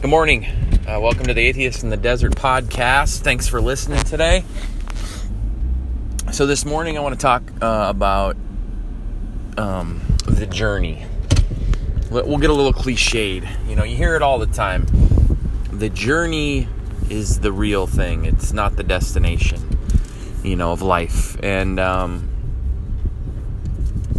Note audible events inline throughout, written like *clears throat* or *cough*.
Good morning. Uh, welcome to the Atheist in the Desert podcast. Thanks for listening today. So, this morning I want to talk uh, about um, the journey. We'll get a little cliched. You know, you hear it all the time. The journey is the real thing, it's not the destination, you know, of life. And, um,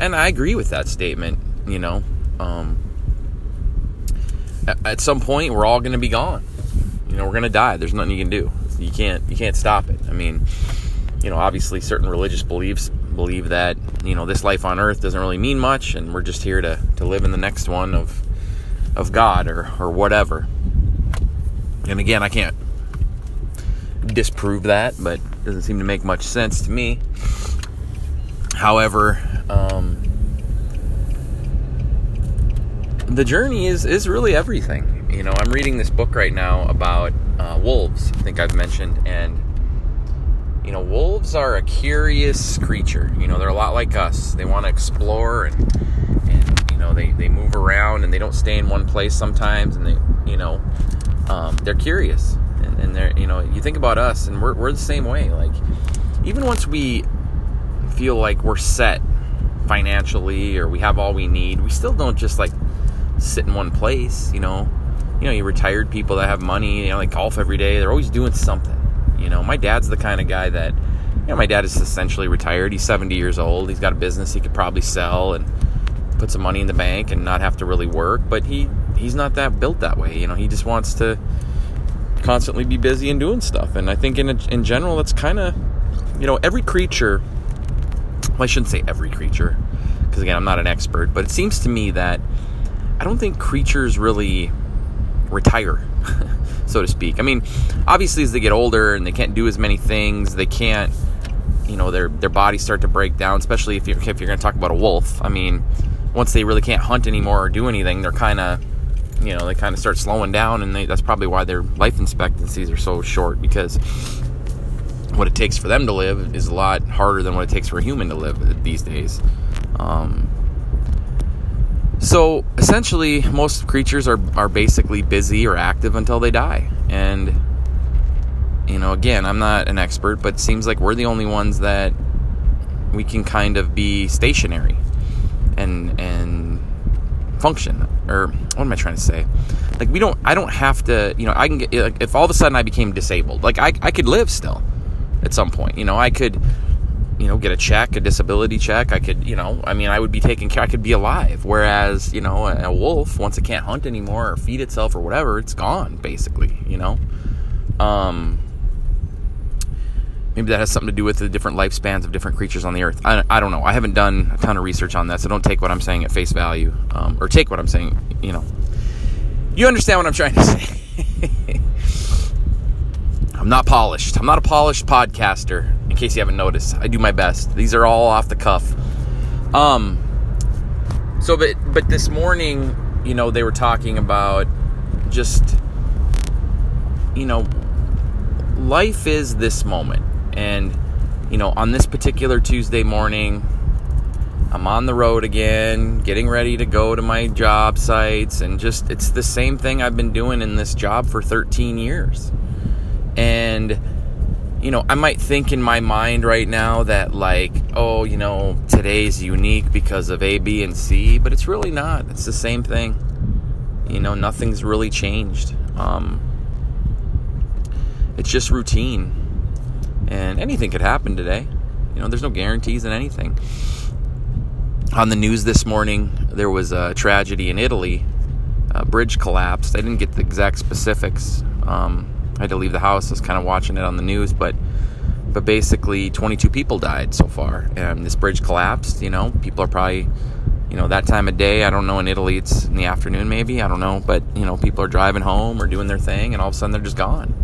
and I agree with that statement, you know. Um, at some point we're all going to be gone. You know, we're going to die. There's nothing you can do. You can't you can't stop it. I mean, you know, obviously certain religious beliefs believe that, you know, this life on earth doesn't really mean much and we're just here to to live in the next one of of God or or whatever. And again, I can't disprove that, but it doesn't seem to make much sense to me. However, um, the journey is is really everything. You know, I'm reading this book right now about uh, wolves. I think I've mentioned, and you know, wolves are a curious creature. You know, they're a lot like us. They want to explore and and you know they they move around and they don't stay in one place sometimes, and they you know um, they're curious and, and they're you know you think about us and we're we're the same way. Like even once we feel like we're set financially or we have all we need, we still don't just like sit in one place, you know. You know, you retired people that have money, you know, like golf every day, they're always doing something. You know, my dad's the kind of guy that you know, my dad is essentially retired. He's 70 years old. He's got a business he could probably sell and put some money in the bank and not have to really work, but he he's not that built that way. You know, he just wants to constantly be busy and doing stuff. And I think in in general that's kind of you know, every creature well, I shouldn't say every creature because again, I'm not an expert, but it seems to me that I don't think creatures really retire, *laughs* so to speak. I mean, obviously, as they get older and they can't do as many things, they can't, you know, their their bodies start to break down. Especially if you're if you're going to talk about a wolf. I mean, once they really can't hunt anymore or do anything, they're kind of, you know, they kind of start slowing down, and they, that's probably why their life expectancies are so short because what it takes for them to live is a lot harder than what it takes for a human to live these days. Um, so essentially, most creatures are, are basically busy or active until they die. And, you know, again, I'm not an expert, but seems like we're the only ones that we can kind of be stationary and, and function. Or what am I trying to say? Like, we don't, I don't have to, you know, I can get, like, if all of a sudden I became disabled, like, I, I could live still at some point. You know, I could you know, get a check, a disability check. I could, you know, I mean, I would be taken care. I could be alive. Whereas, you know, a, a, wolf once it can't hunt anymore or feed itself or whatever, it's gone basically. You know, um, maybe that has something to do with the different lifespans of different creatures on the earth. I, I don't know. I haven't done a ton of research on that, so don't take what I'm saying at face value, um, or take what I'm saying. You know, you understand what I'm trying to *laughs* say. I'm not polished. I'm not a polished podcaster in case you haven't noticed. I do my best. These are all off the cuff. Um so but but this morning, you know, they were talking about just you know, life is this moment. And you know, on this particular Tuesday morning, I'm on the road again, getting ready to go to my job sites and just it's the same thing I've been doing in this job for 13 years. And you know, I might think in my mind right now that, like, oh, you know, today's unique because of A, B, and C, but it's really not. It's the same thing. You know, nothing's really changed. Um, it's just routine. And anything could happen today. You know, there's no guarantees in anything. On the news this morning, there was a tragedy in Italy. A bridge collapsed. I didn't get the exact specifics. Um, I had to leave the house. I was kind of watching it on the news, but but basically 22 people died so far, and this bridge collapsed. You know, people are probably you know that time of day. I don't know in Italy it's in the afternoon maybe. I don't know, but you know people are driving home or doing their thing, and all of a sudden they're just gone,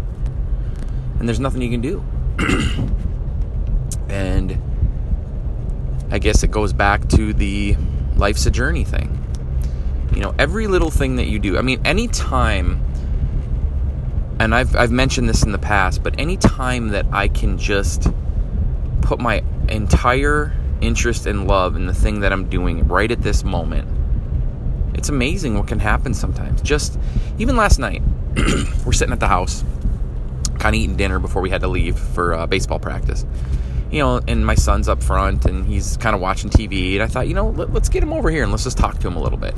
and there's nothing you can do. *clears throat* and I guess it goes back to the life's a journey thing. You know, every little thing that you do. I mean, anytime and I've, I've mentioned this in the past, but any time that I can just put my entire interest and love in the thing that I'm doing right at this moment, it's amazing what can happen sometimes. Just even last night, *clears throat* we're sitting at the house, kind of eating dinner before we had to leave for uh, baseball practice. You know, and my son's up front and he's kind of watching TV. And I thought, you know, let, let's get him over here and let's just talk to him a little bit.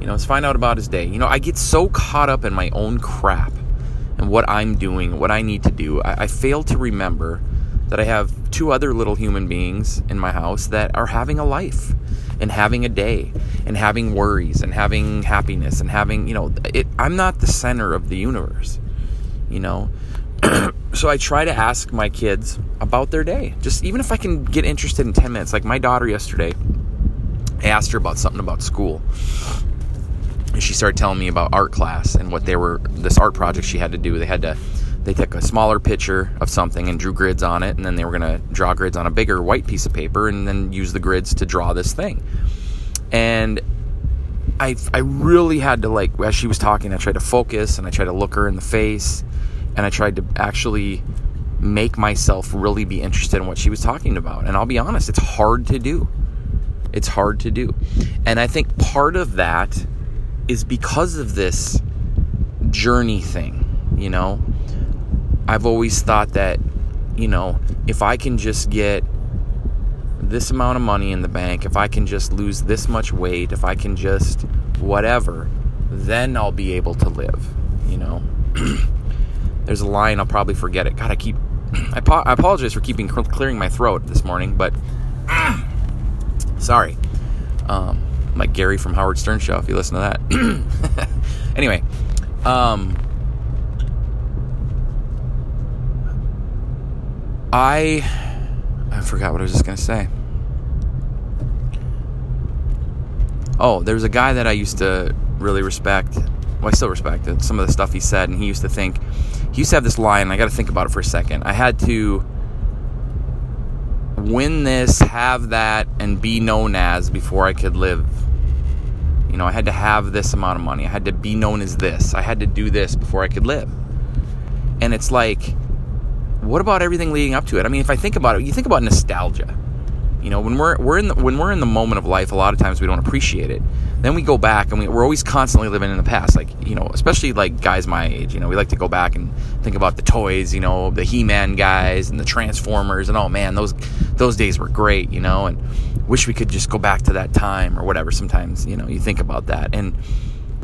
You know, let's find out about his day. You know, I get so caught up in my own crap and what I'm doing, what I need to do. I, I fail to remember that I have two other little human beings in my house that are having a life and having a day and having worries and having happiness and having, you know, it, I'm not the center of the universe, you know. *clears throat* so I try to ask my kids about their day. Just even if I can get interested in 10 minutes. Like my daughter yesterday, I asked her about something about school and she started telling me about art class and what they were this art project she had to do. They had to they took a smaller picture of something and drew grids on it and then they were going to draw grids on a bigger white piece of paper and then use the grids to draw this thing. And I, I really had to like as she was talking i tried to focus and i tried to look her in the face and i tried to actually make myself really be interested in what she was talking about. And i'll be honest it's hard to do. It's hard to do. And i think part of that is because of this journey thing, you know. I've always thought that, you know, if I can just get this amount of money in the bank, if I can just lose this much weight, if I can just whatever, then I'll be able to live, you know. *clears throat* There's a line, I'll probably forget it. God, I keep. *clears throat* I, po- I apologize for keeping clearing my throat this morning, but. *clears throat* sorry. Um, like Gary from Howard Stern show if you listen to that. *clears throat* anyway, um, I I forgot what I was just gonna say. Oh, there's a guy that I used to really respect. Well, I still respect it. Some of the stuff he said, and he used to think he used to have this line. I got to think about it for a second. I had to win this, have that, and be known as before I could live. You know, I had to have this amount of money. I had to be known as this. I had to do this before I could live. And it's like, what about everything leading up to it? I mean, if I think about it, you think about nostalgia. You know, when we're we're in the, when we're in the moment of life, a lot of times we don't appreciate it. Then we go back and we, we're always constantly living in the past. Like you know, especially like guys my age. You know, we like to go back and think about the toys. You know, the He-Man guys and the Transformers and oh man, those those days were great. You know, and wish we could just go back to that time or whatever. Sometimes you know you think about that and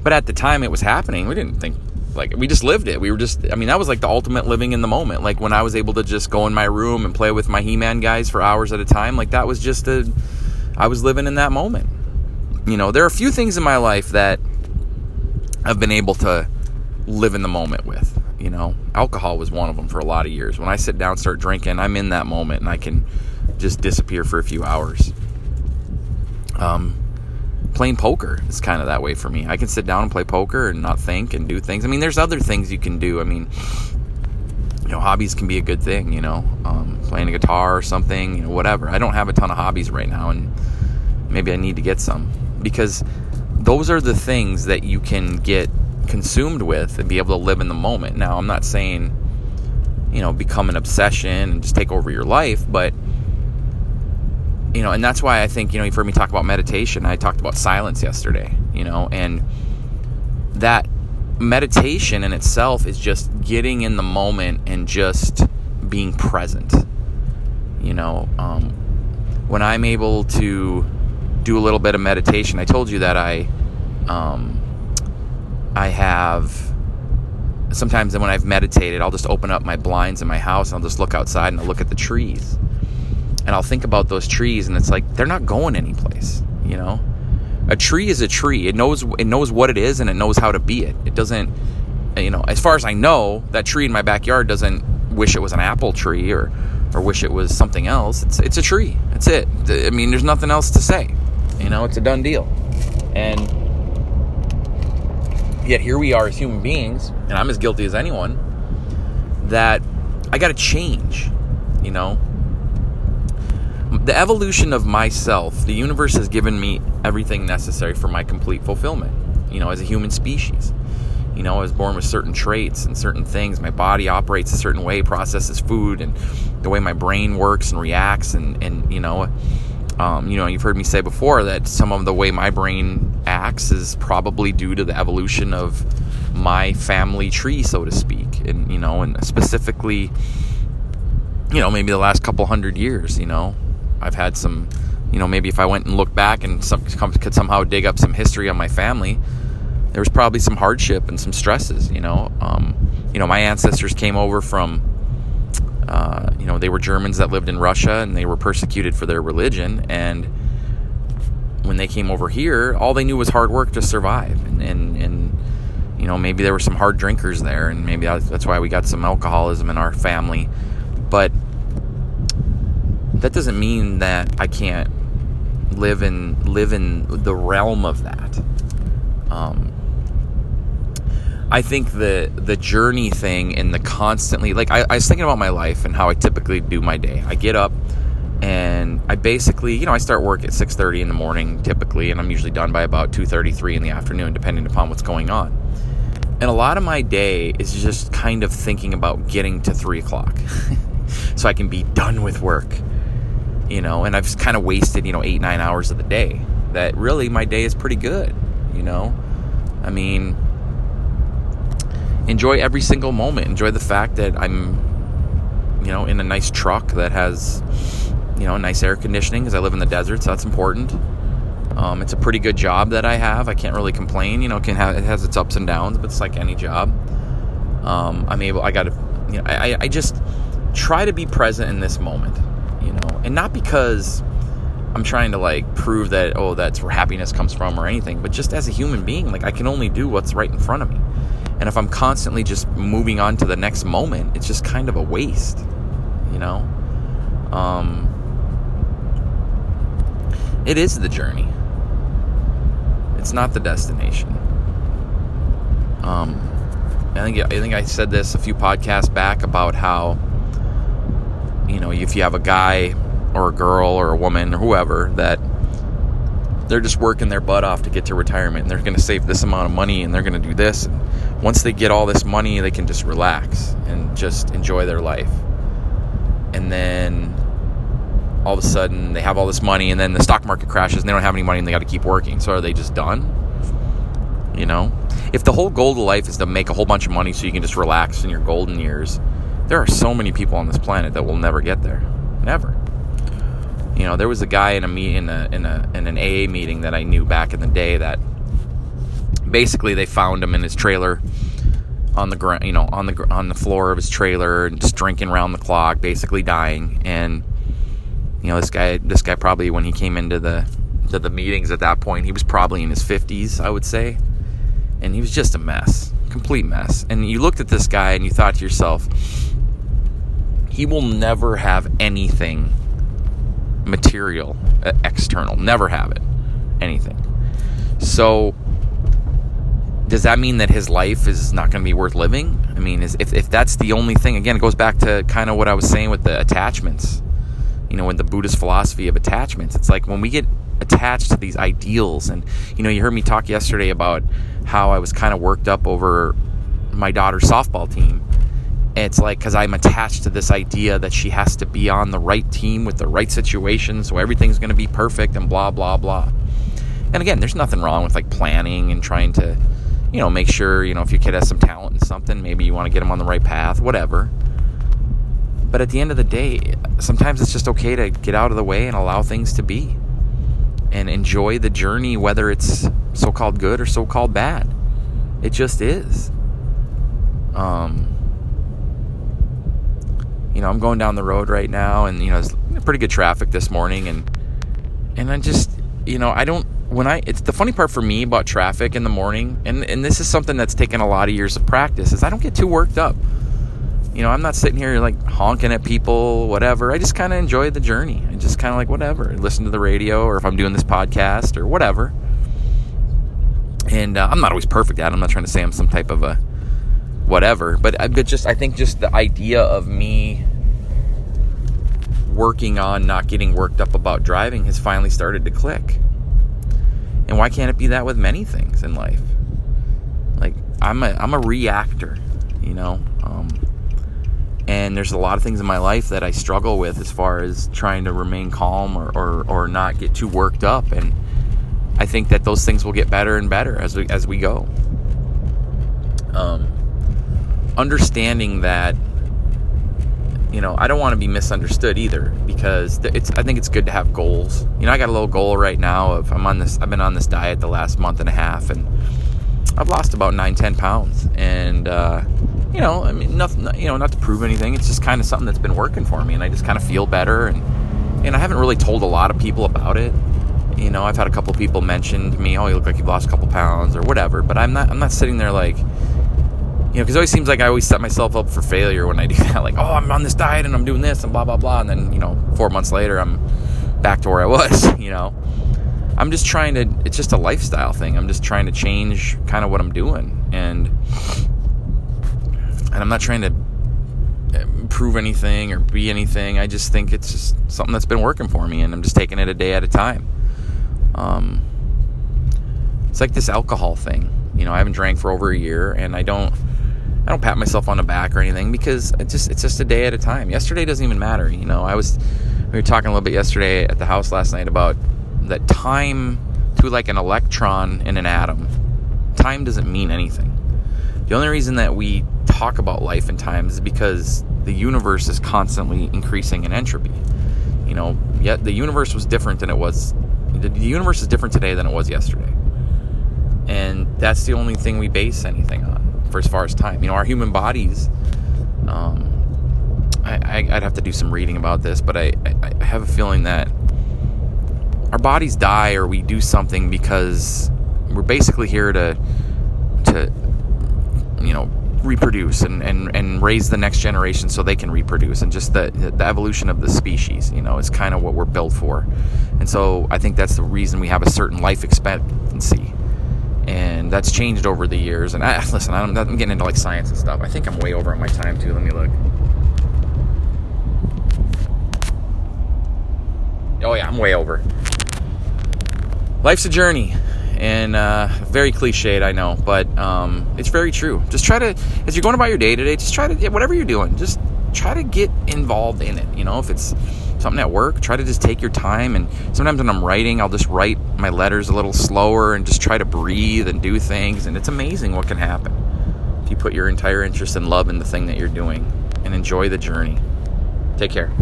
but at the time it was happening, we didn't think like we just lived it. We were just I mean that was like the ultimate living in the moment. Like when I was able to just go in my room and play with my He-Man guys for hours at a time, like that was just a I was living in that moment. You know, there are a few things in my life that I've been able to live in the moment with. You know, alcohol was one of them for a lot of years. When I sit down, start drinking, I'm in that moment and I can just disappear for a few hours. Um, playing poker is kind of that way for me. I can sit down and play poker and not think and do things. I mean, there's other things you can do. I mean, you know, hobbies can be a good thing. You know, um, playing a guitar or something. You know, whatever. I don't have a ton of hobbies right now, and maybe I need to get some because those are the things that you can get consumed with and be able to live in the moment. Now, I'm not saying you know become an obsession and just take over your life, but you know, and that's why I think, you know, you've heard me talk about meditation. I talked about silence yesterday, you know, and that meditation in itself is just getting in the moment and just being present. You know, um, when I'm able to do a little bit of meditation, I told you that I, um, I have sometimes when I've meditated, I'll just open up my blinds in my house and I'll just look outside and I'll look at the trees and I'll think about those trees and it's like they're not going anyplace, you know? A tree is a tree. It knows it knows what it is and it knows how to be it. It doesn't you know, as far as I know, that tree in my backyard doesn't wish it was an apple tree or or wish it was something else. It's it's a tree. That's it. I mean, there's nothing else to say. You know, it's a done deal. And yet here we are as human beings, and I'm as guilty as anyone that I got to change, you know? The evolution of myself, the universe has given me everything necessary for my complete fulfillment, you know, as a human species. You know, I was born with certain traits and certain things. My body operates a certain way, processes food, and the way my brain works and reacts. And, and you know, um, you know, you've heard me say before that some of the way my brain acts is probably due to the evolution of my family tree, so to speak, and you know, and specifically, you know, maybe the last couple hundred years. You know, I've had some, you know, maybe if I went and looked back and some, could somehow dig up some history on my family, there was probably some hardship and some stresses. You know, um, you know, my ancestors came over from. Uh, you know, they were Germans that lived in Russia and they were persecuted for their religion. And when they came over here, all they knew was hard work to survive. And, and, and you know, maybe there were some hard drinkers there, and maybe that's why we got some alcoholism in our family. But that doesn't mean that I can't live in live in the realm of that. Um, I think the the journey thing and the constantly like I, I was thinking about my life and how I typically do my day. I get up and I basically, you know, I start work at 6:30 in the morning typically, and I'm usually done by about 2:33 in the afternoon, depending upon what's going on. And a lot of my day is just kind of thinking about getting to three o'clock, *laughs* so I can be done with work, you know. And I've kind of wasted, you know, eight nine hours of the day. That really, my day is pretty good, you know. I mean, enjoy every single moment. Enjoy the fact that I'm, you know, in a nice truck that has you know, nice air conditioning because I live in the desert, so that's important. Um, it's a pretty good job that I have. I can't really complain. You know, it can have it has its ups and downs, but it's like any job. Um, I'm able. I got to. You know, I, I just try to be present in this moment. You know, and not because I'm trying to like prove that oh that's where happiness comes from or anything, but just as a human being, like I can only do what's right in front of me. And if I'm constantly just moving on to the next moment, it's just kind of a waste. You know. Um, it is the journey. It's not the destination. Um, I think I think I said this a few podcasts back about how you know if you have a guy or a girl or a woman or whoever that they're just working their butt off to get to retirement and they're going to save this amount of money and they're going to do this and once they get all this money they can just relax and just enjoy their life and then all of a sudden they have all this money and then the stock market crashes and they don't have any money and they got to keep working. So are they just done? You know? If the whole goal of life is to make a whole bunch of money so you can just relax in your golden years, there are so many people on this planet that will never get there. Never. You know, there was a guy in a meet in a in a in an AA meeting that I knew back in the day that basically they found him in his trailer on the ground, you know, on the on the floor of his trailer, and just drinking around the clock, basically dying, and you know, this guy, this guy probably when he came into the to the meetings at that point, he was probably in his 50s, I would say, and he was just a mess, complete mess. And you looked at this guy and you thought to yourself, he will never have anything material, uh, external, never have it, anything. So does that mean that his life is not going to be worth living? I mean, is, if, if that's the only thing, again, it goes back to kind of what I was saying with the attachments you know, in the Buddhist philosophy of attachments. It's like when we get attached to these ideals, and you know, you heard me talk yesterday about how I was kind of worked up over my daughter's softball team. It's like because I'm attached to this idea that she has to be on the right team with the right situation, so everything's going to be perfect and blah blah blah. And again, there's nothing wrong with like planning and trying to, you know, make sure you know if your kid has some talent in something, maybe you want to get them on the right path, whatever. But at the end of the day, sometimes it's just okay to get out of the way and allow things to be and enjoy the journey, whether it's so called good or so called bad. It just is. Um, you know, I'm going down the road right now, and you know, it's pretty good traffic this morning, and and I just, you know, I don't when I it's the funny part for me about traffic in the morning, and and this is something that's taken a lot of years of practice, is I don't get too worked up. You know, I'm not sitting here like honking at people, whatever. I just kind of enjoy the journey. and just kind of like whatever. I listen to the radio, or if I'm doing this podcast, or whatever. And uh, I'm not always perfect at it. I'm not trying to say I'm some type of a whatever, but uh, but just I think just the idea of me working on not getting worked up about driving has finally started to click. And why can't it be that with many things in life? Like I'm a I'm a reactor, you know. Um, and there's a lot of things in my life that I struggle with as far as trying to remain calm or, or, or not get too worked up and I think that those things will get better and better as we as we go. Um, understanding that you know I don't want to be misunderstood either because it's I think it's good to have goals. You know I got a little goal right now of I'm on this I've been on this diet the last month and a half and I've lost about nine ten pounds and uh, you know I mean nothing you know not to prove anything it's just kind of something that's been working for me and I just kind of feel better and and I haven't really told a lot of people about it you know, I've had a couple people mention to me, "Oh, you look like you've lost a couple pounds" or whatever. But I'm not. I'm not sitting there like, you know, because it always seems like I always set myself up for failure when I do that. *laughs* Like, oh, I'm on this diet and I'm doing this and blah blah blah, and then you know, four months later, I'm back to where I *laughs* was. You know, I'm just trying to. It's just a lifestyle thing. I'm just trying to change kind of what I'm doing, and and I'm not trying to prove anything or be anything. I just think it's just something that's been working for me, and I'm just taking it a day at a time. Um, it's like this alcohol thing. You know, I haven't drank for over a year, and I don't. I don't pat myself on the back or anything because it's just it's just a day at a time. Yesterday doesn't even matter. You know, I was we were talking a little bit yesterday at the house last night about that time to like an electron in an atom. Time doesn't mean anything. The only reason that we talk about life and time is because the universe is constantly increasing in entropy. You know, yet the universe was different than it was the universe is different today than it was yesterday. And that's the only thing we base anything on for as far as time. You know, our human bodies, um, I, would have to do some reading about this, but I, I, I have a feeling that our bodies die or we do something because we're basically here to to you know reproduce and, and, and raise the next generation so they can reproduce and just the, the evolution of the species you know is kind of what we're built for and so i think that's the reason we have a certain life expectancy and that's changed over the years. And I, *laughs* listen I'm, I'm getting into like science and stuff. I think i'm way over on my time too. Let me look. Oh yeah i'm way over. Life's a journey. And uh, very cliched, I know, but um, it's very true. Just try to, as you're going about your day today, just try to, whatever you're doing, just try to get involved in it. You know, if it's something at work, try to just take your time. And sometimes when I'm writing, I'll just write my letters a little slower and just try to breathe and do things. And it's amazing what can happen if you put your entire interest and love in the thing that you're doing and enjoy the journey. Take care.